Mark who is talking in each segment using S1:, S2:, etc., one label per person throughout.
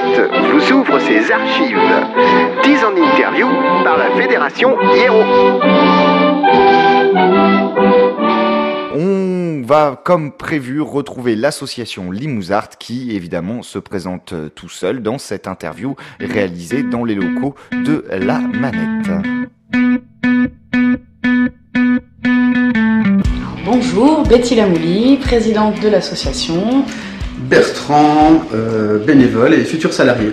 S1: Vous ouvre ses archives. 10 en interview par la Fédération Hiero.
S2: On va, comme prévu, retrouver l'association Limousart qui, évidemment, se présente tout seul dans cette interview réalisée dans les locaux de La Manette.
S3: Bonjour, Betty Lamouli, présidente de l'association.
S4: Bertrand, euh, bénévole et futur salarié.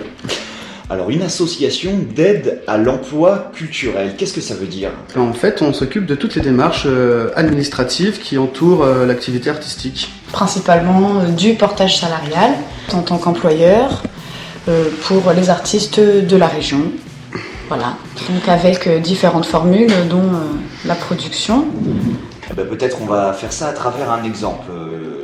S5: Alors, une association d'aide à l'emploi culturel, qu'est-ce que ça veut dire?
S4: En fait, on s'occupe de toutes les démarches euh, administratives qui entourent euh, l'activité artistique.
S3: Principalement euh, du portage salarial en tant qu'employeur euh, pour les artistes de la région. Voilà, donc avec euh, différentes formules dont euh, la production.
S5: Eh ben, Peut-être on va faire ça à travers un exemple.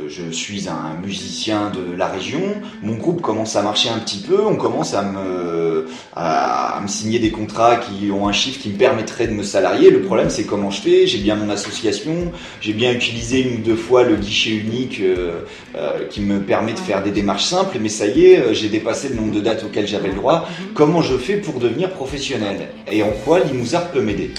S5: Je suis un musicien de la région, mon groupe commence à marcher un petit peu, on commence à me, à, à me signer des contrats qui ont un chiffre qui me permettrait de me salarier. Le problème c'est comment je fais, j'ai bien mon association, j'ai bien utilisé une ou deux fois le guichet unique euh, euh, qui me permet de faire des démarches simples, mais ça y est, euh, j'ai dépassé le nombre de dates auxquelles j'avais le droit. Comment je fais pour devenir professionnel? Et en quoi Limousard peut m'aider?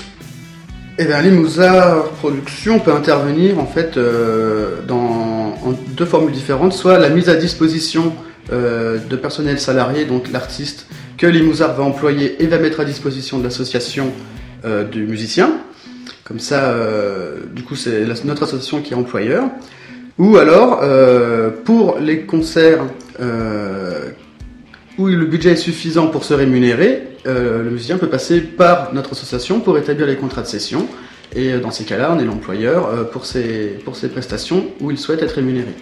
S4: Eh bien, Limousin Production peut intervenir en fait euh, dans en deux formules différentes, soit la mise à disposition euh, de personnel salarié, donc l'artiste que Limousin va employer et va mettre à disposition de l'association euh, du musicien. Comme ça, euh, du coup, c'est notre association qui est employeur. Ou alors, pour les concerts où le budget est suffisant pour se rémunérer, euh, le musicien peut passer par notre association pour établir les contrats de session. Et euh, dans ces cas-là, on est l'employeur euh, pour ses, pour ses prestations où il souhaite être rémunéré.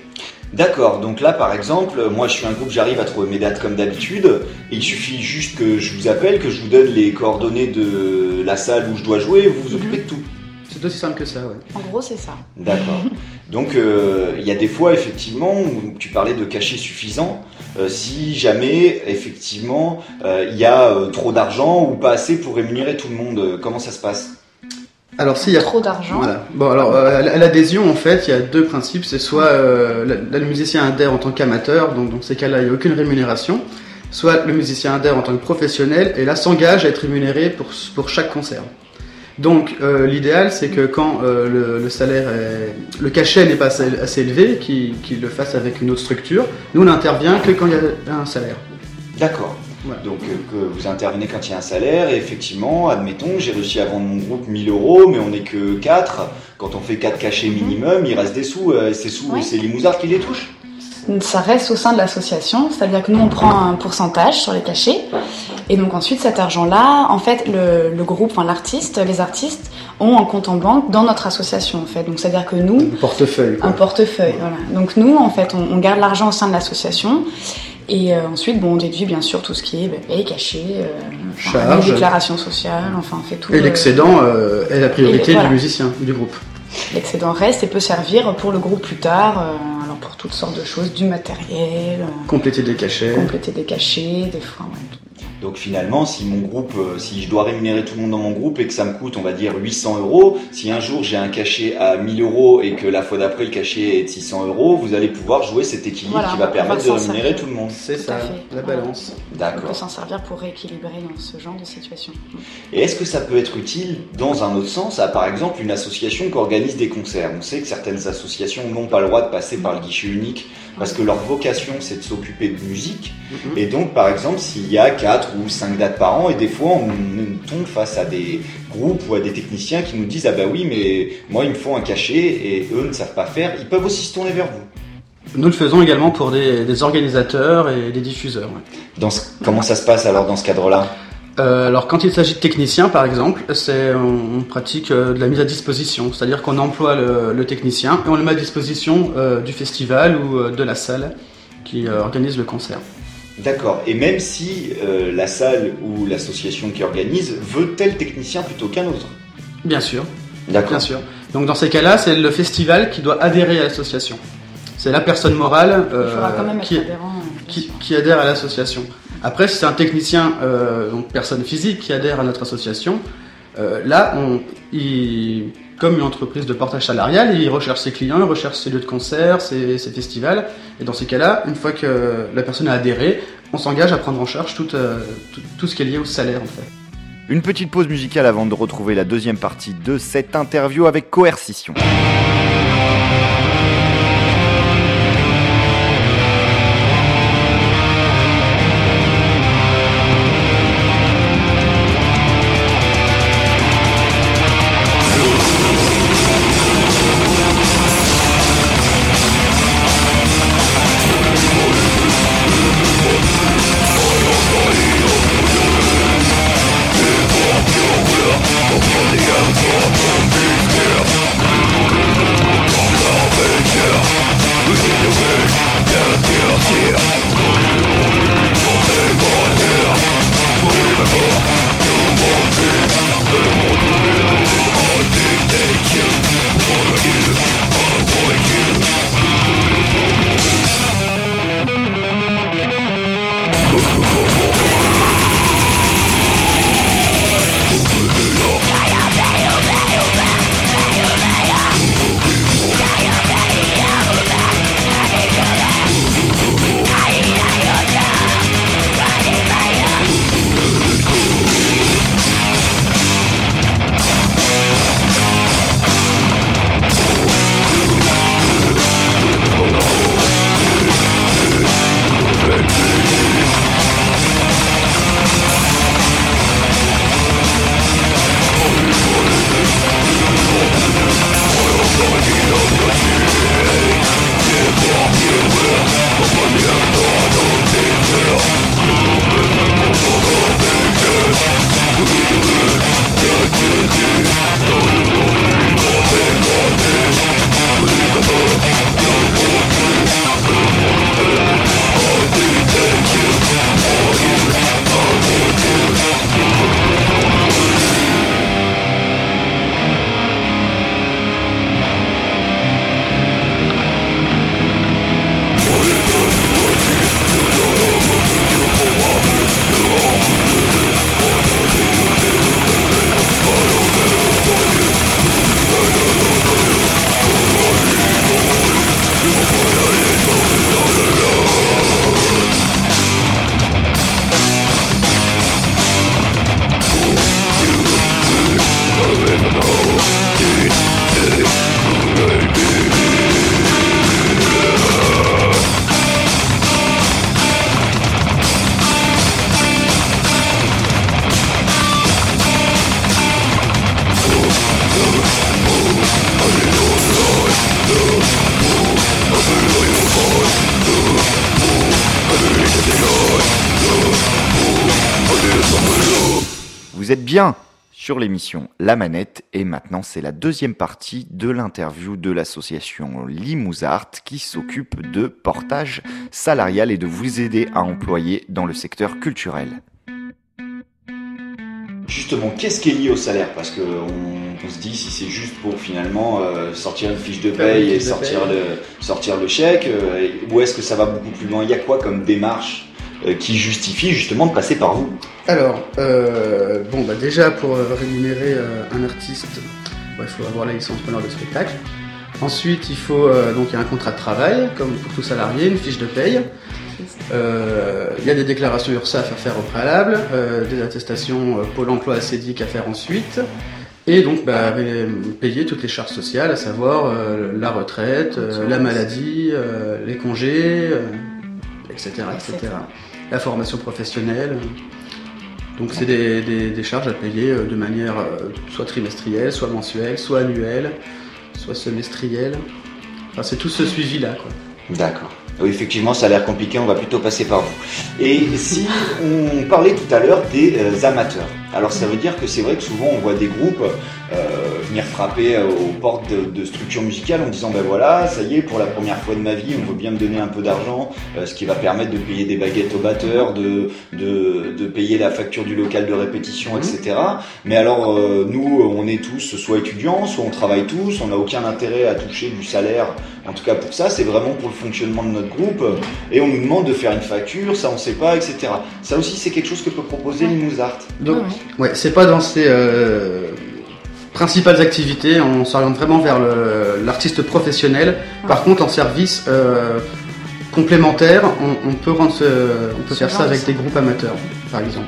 S5: D'accord, donc là par exemple, moi je suis un groupe, j'arrive à trouver mes dates comme d'habitude, et il suffit juste que je vous appelle, que je vous donne les coordonnées de la salle où je dois jouer, vous vous occupez de tout.
S4: C'est aussi simple que ça, ouais.
S3: En gros, c'est ça.
S5: D'accord. Donc euh, il y a des fois effectivement où tu parlais de cachet suffisant, euh, si jamais effectivement euh, il y a euh, trop d'argent ou pas assez pour rémunérer tout le monde, comment ça se passe?
S4: Alors, s'il y a
S3: Trop d'argent.
S4: Voilà. Bon, alors, euh, à l'adhésion, en fait, il y a deux principes. C'est soit euh, le musicien adhère en tant qu'amateur, donc dans ces cas-là, il n'y a aucune rémunération. Soit le musicien adhère en tant que professionnel et là s'engage à être rémunéré pour, pour chaque concert. Donc, euh, l'idéal, c'est que quand euh, le, le salaire est, le cachet n'est pas assez, assez élevé, qu'il le fasse avec une autre structure. Nous, on n'intervient que quand il y a un salaire.
S5: D'accord.
S4: Voilà.
S5: Donc euh, que vous intervenez quand il y a un salaire, et effectivement, admettons, j'ai réussi à vendre mon groupe 1000 euros, mais on n'est que 4. Quand on fait 4 cachets minimum, il reste des sous, euh, et ces sous,
S3: Oui.
S5: c'est Limousard qui les touche
S3: Ça reste au sein de l'association, c'est-à-dire que nous on prend un pourcentage sur les cachets, et donc ensuite cet argent-là, en fait le, le groupe, enfin l'artiste, les artistes ont un compte en banque dans notre association en fait. Donc c'est-à-dire que nous,
S4: Un portefeuille. quoi.
S3: un portefeuille, voilà. Donc nous en fait on, on garde l'argent au sein de l'association. Et euh, ensuite, bon, on déduit bien sûr tout ce qui est bah, paye, cachet, euh, enfin, déclarations sociales, enfin on fait tout.
S4: Et
S3: euh,
S4: l'excédent euh, est la priorité
S3: Et voilà.
S4: du musicien, du groupe.
S3: L'excédent reste et peut servir pour le groupe plus tard, euh, alors pour toutes sortes de choses, du matériel, euh,
S4: Compléter des cachets.
S3: compléter des cachets, des fois, ouais.
S5: Donc finalement, si mon groupe, euh, si je dois rémunérer tout le monde dans mon groupe et que ça me coûte, on va dire 800 euros, si un jour j'ai un cachet à 1000 euros et que la fois d'après le cachet est de 600 euros, vous allez pouvoir jouer cet équilibre
S3: Voilà,
S5: qui va permettre
S3: va
S5: de rémunérer
S3: servir.
S5: tout le monde.
S4: C'est ça, la
S3: Voilà.
S4: balance.
S3: On peut
S5: D'accord.
S3: s'en servir pour rééquilibrer dans ce genre de situation.
S5: Et est-ce que ça peut être utile dans un autre sens à par exemple une association qui organise des concerts? On sait que certaines associations n'ont pas le droit de passer par le guichet unique parce que leur vocation c'est de s'occuper de musique.
S4: Mhm.
S5: Et donc par exemple s'il y a 4 ou 5 dates par an et des fois on, on tombe face à des groupes ou à des techniciens qui nous disent ah bah oui mais moi il me faut un cachet et eux ne savent pas faire, ils peuvent aussi se tourner vers vous.
S4: Nous le faisons également pour des, des organisateurs et des diffuseurs. ouais.
S5: Dans ce- comment ça se passe alors dans ce cadre-là?
S4: Euh, alors quand il s'agit de techniciens par exemple, c'est on, on pratique euh, de la mise à disposition, c'est-à-dire qu'on emploie le, le technicien et on le met à disposition euh, du festival ou euh, de la salle qui euh, organise le concert.
S5: D'accord. Et même si euh, la salle ou l'association qui organise veut tel technicien plutôt qu'un autre.
S4: Bien sûr,
S5: D'accord.
S4: bien sûr. Donc dans ces cas-là, c'est le festival qui doit adhérer à l'association. C'est la personne morale
S3: Il faudra quand même être
S4: qui,
S3: adhérent. bien
S4: qui,
S3: sûr.
S4: qui adhère à l'association. Après, si c'est un technicien, euh, donc personne physique, qui adhère à notre association, euh, là, comme une entreprise de portage salarial, il recherche ses clients, il recherche ses lieux de concert, ses, festivals. Et dans ces cas-là, une fois que la personne a adhéré, on s'engage à prendre en charge tout, euh, tout, tout ce qui est lié au salaire en fait.
S2: Une petite pause musicale avant de retrouver la deuxième partie de cette interview avec coercition. Êtes bien sur l'émission La Manette et maintenant c'est la deuxième partie de l'interview de l'association Limousin qui s'occupe de portage salarial et de vous aider à employer dans le secteur culturel.
S5: Justement, qu'est-ce qui est lié au salaire? Parce qu'on on se dit si c'est juste pour finalement euh, sortir une fiche de paye et sortir
S4: paye.
S5: le, sortir le chèque, euh, ou est-ce que ça va beaucoup plus loin? Il y a quoi comme démarche euh, qui justifie justement de passer par vous
S4: Alors, euh, bon, bah déjà pour euh, rémunérer euh, un artiste, bah, il faut avoir la licence preneur de spectacle. Ensuite, il faut euh, donc y a un contrat de travail, comme pour tout salarié, une fiche de paye. Euh, Il y a des déclarations URSAF à faire au préalable, euh, des attestations euh, Pôle Emploi ACEDIC à faire ensuite, et donc bah, payer toutes les charges sociales, à savoir euh, la retraite, euh, la maladie, euh, les congés, euh, etc., etc. La formation professionnelle. Donc c'est des, charges à payer euh, de manière euh, soit trimestrielle, soit mensuelle, soit annuelle, soit semestrielle. C'est tout ce suivi-là.
S5: D'accord. Oui, effectivement, ça a l'air compliqué, on va plutôt passer par vous. Et si on parlait tout à l'heure des euh, amateurs, alors ça veut dire que c'est vrai que souvent on voit des groupes venir frapper euh, aux portes de, de structures musicales en disant ben voilà, ça y est, pour la première fois de ma vie, on veut bien me donner un peu d'argent, euh, ce qui va permettre de payer des baguettes au batteur, de, de, de payer la facture du local de répétition, etc. Mais alors, euh, nous, on est tous soit étudiants, soit on travaille tous, on n'a aucun intérêt à toucher du salaire en tout cas pour ça, c'est vraiment pour le fonctionnement de notre groupe. Et on nous demande de faire une facture, ça on sait pas, etc. Ça aussi, c'est quelque chose que peut proposer Limousin.
S4: Donc,
S3: Ouais,
S4: c'est pas dans euh, principales activités, on s'oriente vraiment vers l'artiste professionnel. Par contre, en service, euh, complémentaire, on, on peut, rendre ce- on peut
S3: Ce
S4: faire ça avec
S3: ça.
S4: des groupes amateurs, par exemple.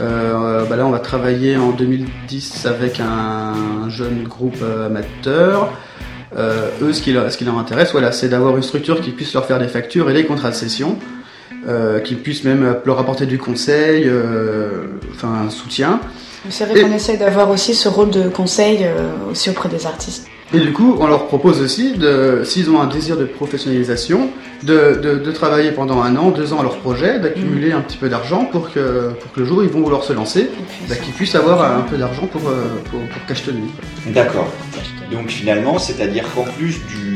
S4: Euh, bah là, on va travailler en 2010 avec un jeune groupe euh, amateur. Euh, eux, ce qui, leur, ce qui leur intéresse, voilà, c'est d'avoir une structure qui puisse leur faire des factures et des contrats de session, euh, qui puisse même leur apporter du conseil, enfin un soutien.
S3: C'est vrai
S4: Et-
S3: qu'on essaye d'avoir aussi ce rôle de conseil euh, aussi auprès des artistes.
S4: Et du coup, on leur propose aussi, de, s'ils ont un désir de professionnalisation, de, de, de travailler pendant un an, deux ans à leur projet, d'accumuler un petit peu d'argent pour que, pour que le jour où ils vont vouloir se lancer, bah, qu'ils puissent avoir un peu d'argent pour, euh, pour, pour cachetonner.
S5: D'accord. Donc finalement, c'est-à-dire qu'en plus du,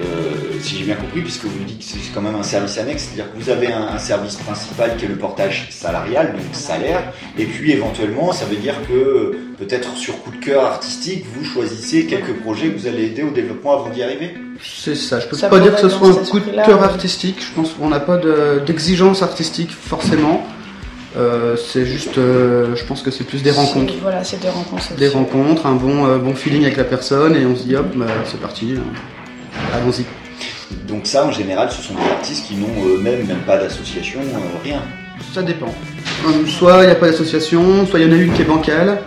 S5: euh, si j'ai bien compris, puisque vous me dites que c'est quand même un service annexe, c'est-à-dire que vous avez un, un service principal qui est le portage salarial, donc salaire, et puis éventuellement, ça veut dire que peut-être sur coup de cœur artistique, vous choisissez quelques projets que vous allez aider au développement avant d'y arriver?
S4: C'est ça, je peux
S3: Ça
S4: pas dire que ce soit un coup de cœur artistique, je pense qu'on n'a pas de- d'exigence artistique forcément. Euh, c'est juste, euh, je pense que c'est plus des rencontres.
S3: Voilà, c'est des rencontres.
S4: Des rencontres, un bon, euh, bon feeling avec la personne et on se dit hop, bah, c'est parti, euh, allons-y.
S5: Donc ça, en général, ce sont des artistes qui n'ont eux-mêmes même pas d'association, euh, rien.
S4: Ça dépend. Euh, Soit il n'y a pas d'association, soit il y en a une qui est bancale,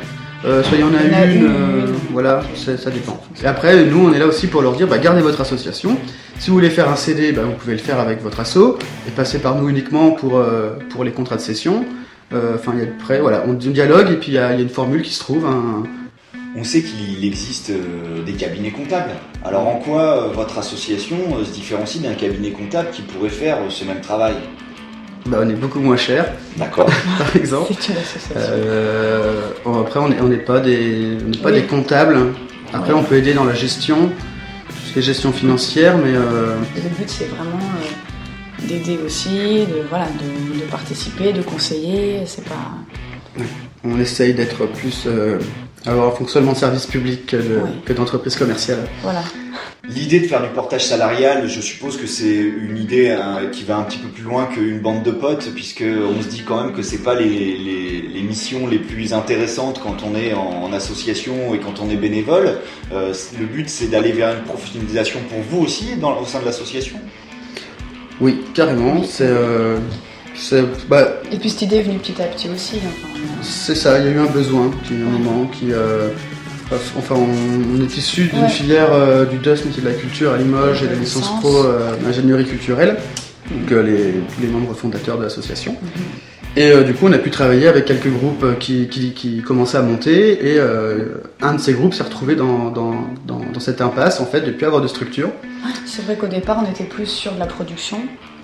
S4: euh, soit il y en a
S3: Il y en a
S4: une, euh, voilà, ça dépend. Et après, nous, on est là aussi pour leur dire, bah, gardez votre association. Si vous voulez faire un CD, bah, vous pouvez le faire avec votre asso et passer par nous uniquement pour, euh, pour les contrats de session. Euh, Enfin, il y a après, voilà, on dialogue et puis il y, a il y a une formule qui se trouve. un-
S5: On sait qu'il existe euh, des cabinets comptables. Alors en quoi euh, votre association euh, se différencie d'un cabinet comptable qui pourrait faire ce même travail?
S4: Bah, on est beaucoup moins cher,
S5: D'accord.
S4: par exemple.
S3: C'est une association.
S4: Euh, bon, après, on n'est on pas, des, on n'est pas
S3: Oui.
S4: des comptables. Après,
S3: Oui.
S4: on peut aider dans la gestion, tout ce qui est gestion financière, mais euh,
S3: le but, c'est vraiment euh, d'aider aussi, de, voilà, de, de participer, de conseiller. C'est pas.
S4: on essaye d'être plus. Avoir un fonctionnement de service public que de-
S3: Oui.
S4: que d'entreprise commerciale.
S3: Voilà.
S5: L'idée de faire du portage salarial, je suppose que c'est une idée hein, qui va un petit peu plus loin qu'une bande de potes, puisque on se dit quand même que c'est pas les, les, les missions les plus intéressantes quand on est en, en association et quand on est bénévole. Euh, le but, c'est d'aller vers une professionnalisation pour vous aussi dans, au sein de l'association?
S4: Oui, carrément. C'est. euh, c'est bah,
S3: Et puis cette idée est venue petit à petit aussi. Enfin, a-
S4: c'est ça, il y a eu un besoin, qui, un moment, qui. euh, enfin, on, on est issu d'une
S3: Ouais.
S4: filière euh, du DOS, métier de la culture à Limoges et de la licence pro euh, ingénierie culturelle, donc euh, les, tous les membres fondateurs de l'association. Et euh, du coup, on a pu travailler avec quelques groupes qui, qui, qui commençaient à monter, et un de ces groupes s'est retrouvé dans, dans, dans, dans cette impasse, en fait, de plus avoir de structure.
S3: C'est vrai qu'au départ, on était plus sur de la production.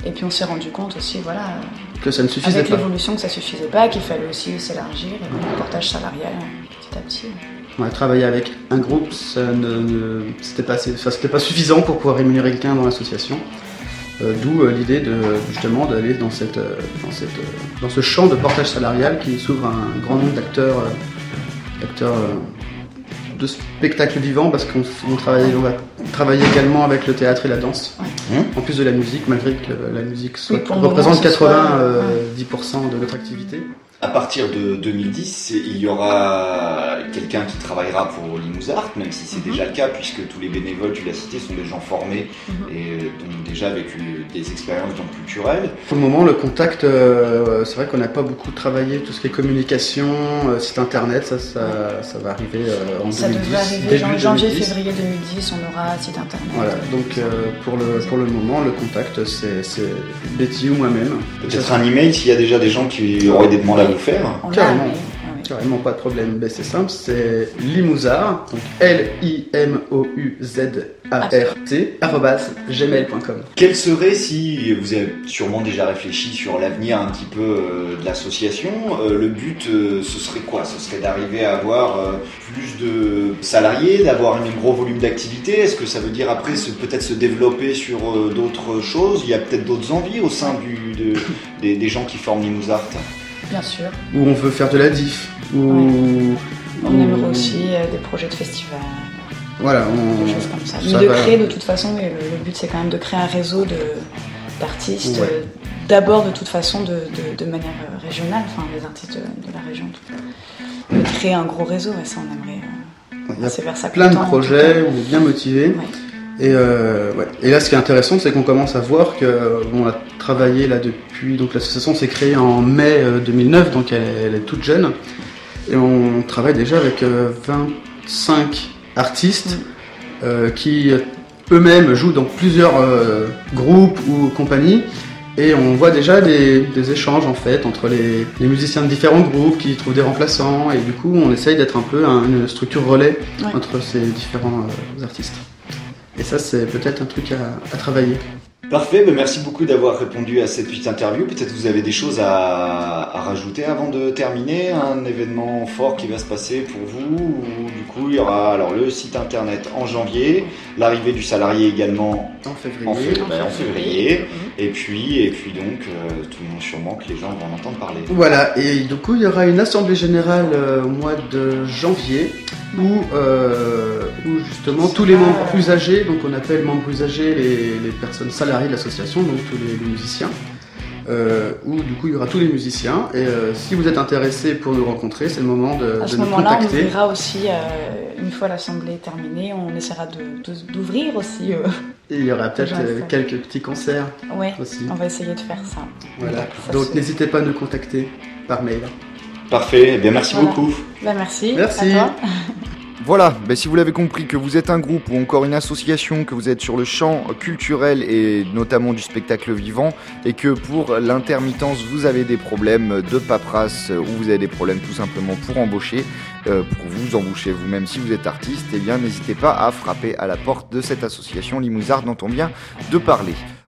S3: Et puis on s'est rendu compte aussi, voilà,
S4: que ça ne suffisait
S3: avec l'évolution que ça suffisait pas, qu'il fallait aussi s'élargir et donc le portage salarial euh, petit à petit.
S4: Travaillé avec un groupe, ça ne, ne- c'était pas, pas suffisant pour pouvoir rémunérer quelqu'un dans l'association. Euh, D'où euh, l'idée de justement d'aller dans cette, euh, dans cette, dans ce champ de portage salarial qui s'ouvre à un grand nombre d'acteurs, de spectacles vivants parce qu'on on travaille, on va travailler également avec le théâtre et la danse.
S5: Ouais.
S4: En plus de la musique, malgré que la musique soit-
S3: Oui,
S4: représente
S3: moment, ce soit,
S4: 80
S3: euh,
S4: 10% de notre activité.
S5: À partir de 2010, il y aura quelqu'un qui travaillera pour Limousin, même si c'est
S3: Mhm.
S5: déjà le cas, puisque tous les bénévoles, tu l'as cité, sont des gens formés
S3: Mhm.
S5: et euh, donc déjà avec euh, des expériences dans le culturel.
S4: Pour le moment, le contact, euh, c'est vrai qu'on n'a pas beaucoup travaillé tout ce qui est communication, euh, site internet, ça, ça, ça va arriver euh, en
S3: Ça
S4: 2010.
S3: devrait arriver janvier,
S4: 2010.
S3: février 2010, on aura un site internet.
S4: Voilà, donc euh, pour, le, pour le moment, le contact, c'est Betty ou moi-même.
S5: Peut-être un email s'il y a déjà des gens qui auraient des demandes à vous faire.
S3: On l'a,
S4: Carrément. Carrément pas de problème, Ben, c'est simple, c'est Limouzard, donc L-I-M-O-U-Z-A-R-T, gmail.com.
S5: Quel serait, si vous avez sûrement déjà réfléchi sur l'avenir un petit peu euh, de l'association, euh, le but, euh, ce serait quoi? Ce serait d'arriver à avoir plus de salariés, d'avoir un gros volume d'activité Est-ce que ça veut dire après peut-être se développer sur d'autres choses? Il y a peut-être d'autres envies au sein des, des gens qui forment Limousin?
S3: Bien sûr.
S4: Où on veut faire de la diff.
S3: On aimerait aussi euh, des projets de festival,
S4: Voilà, on...
S3: des choses comme ça.
S4: ça
S3: Mais de
S4: va.
S3: créer de toute façon, le, but c'est quand même de créer un réseau d'artistes,
S4: Ouais.
S3: euh, d'abord de toute façon de, de- de manière euh, régionale, enfin les artistes de, de la région. tout de créer un gros réseau, ouais, ça on aimerait.
S4: Il y a
S3: vers ça
S4: plein
S3: le
S4: de
S3: temps,
S4: projets, on est bien motivés.
S3: Ouais.
S4: Et, euh, ouais. et là, ce qui est intéressant, c'est qu'on commence à voir que on a travaillé là depuis. Donc l'association s'est créée en mai 2009, donc elle, elle, est toute jeune. Et on travaille déjà avec 25 artistes mm. qui eux-mêmes jouent dans plusieurs groupes ou compagnies. Et on voit déjà des, des, échanges en fait entre les, les, musiciens de différents groupes qui trouvent des remplaçants et du coup on essaye d'être un peu une structure relais ouais. entre ces différents euh, artistes. Et ça c'est peut-être un truc à, à travailler.
S5: Parfait, ben merci beaucoup d'avoir répondu à cette petite interview. Peut-être vous avez des choses à, à, rajouter avant de terminer, un événement fort qui va se passer pour vous. Ou, du coup, il y aura alors le site internet en janvier, l'arrivée du salarié également
S4: en février,
S5: en, février, ben, en février. Et puis et puis donc euh, tout le monde sûrement que les gens vont en entendre parler.
S4: Voilà, et du coup il y aura une assemblée générale euh, au mois de janvier où, euh, où justement tous les membres âgés, donc on appelle membres âgés les, les personnes salariées de l'association, donc tous les musiciens, euh, où du coup il y aura tous les musiciens. Et euh, si vous êtes intéressé pour nous rencontrer, c'est le moment de,
S3: à ce
S4: de nous
S3: moment-là,
S4: contacter.
S3: on ouvrira aussi, euh, une fois l'assemblée terminée, on essaiera d'ouvrir aussi. euh,
S4: Et il y aura peut-être euh, quelques petits concerts
S3: ouais,
S4: aussi.
S3: on va essayer de faire ça.
S4: Voilà.
S3: Ça,
S4: Donc n'hésitez pas à nous contacter par mail.
S5: Parfait, eh bien merci
S3: Voilà.
S5: beaucoup.
S3: Bah, merci.
S4: Merci.
S3: À toi.
S2: Voilà, ben, si vous l'avez compris, que vous êtes un groupe ou encore une association, que vous êtes sur le champ culturel et notamment du spectacle vivant, et que pour l'intermittence, vous avez des problèmes de paperasse ou vous avez des problèmes tout simplement pour embaucher, euh, pour vous embaucher vous-même si vous êtes artiste, eh bien n'hésitez pas à frapper à la porte de cette association Limousard dont on vient de parler.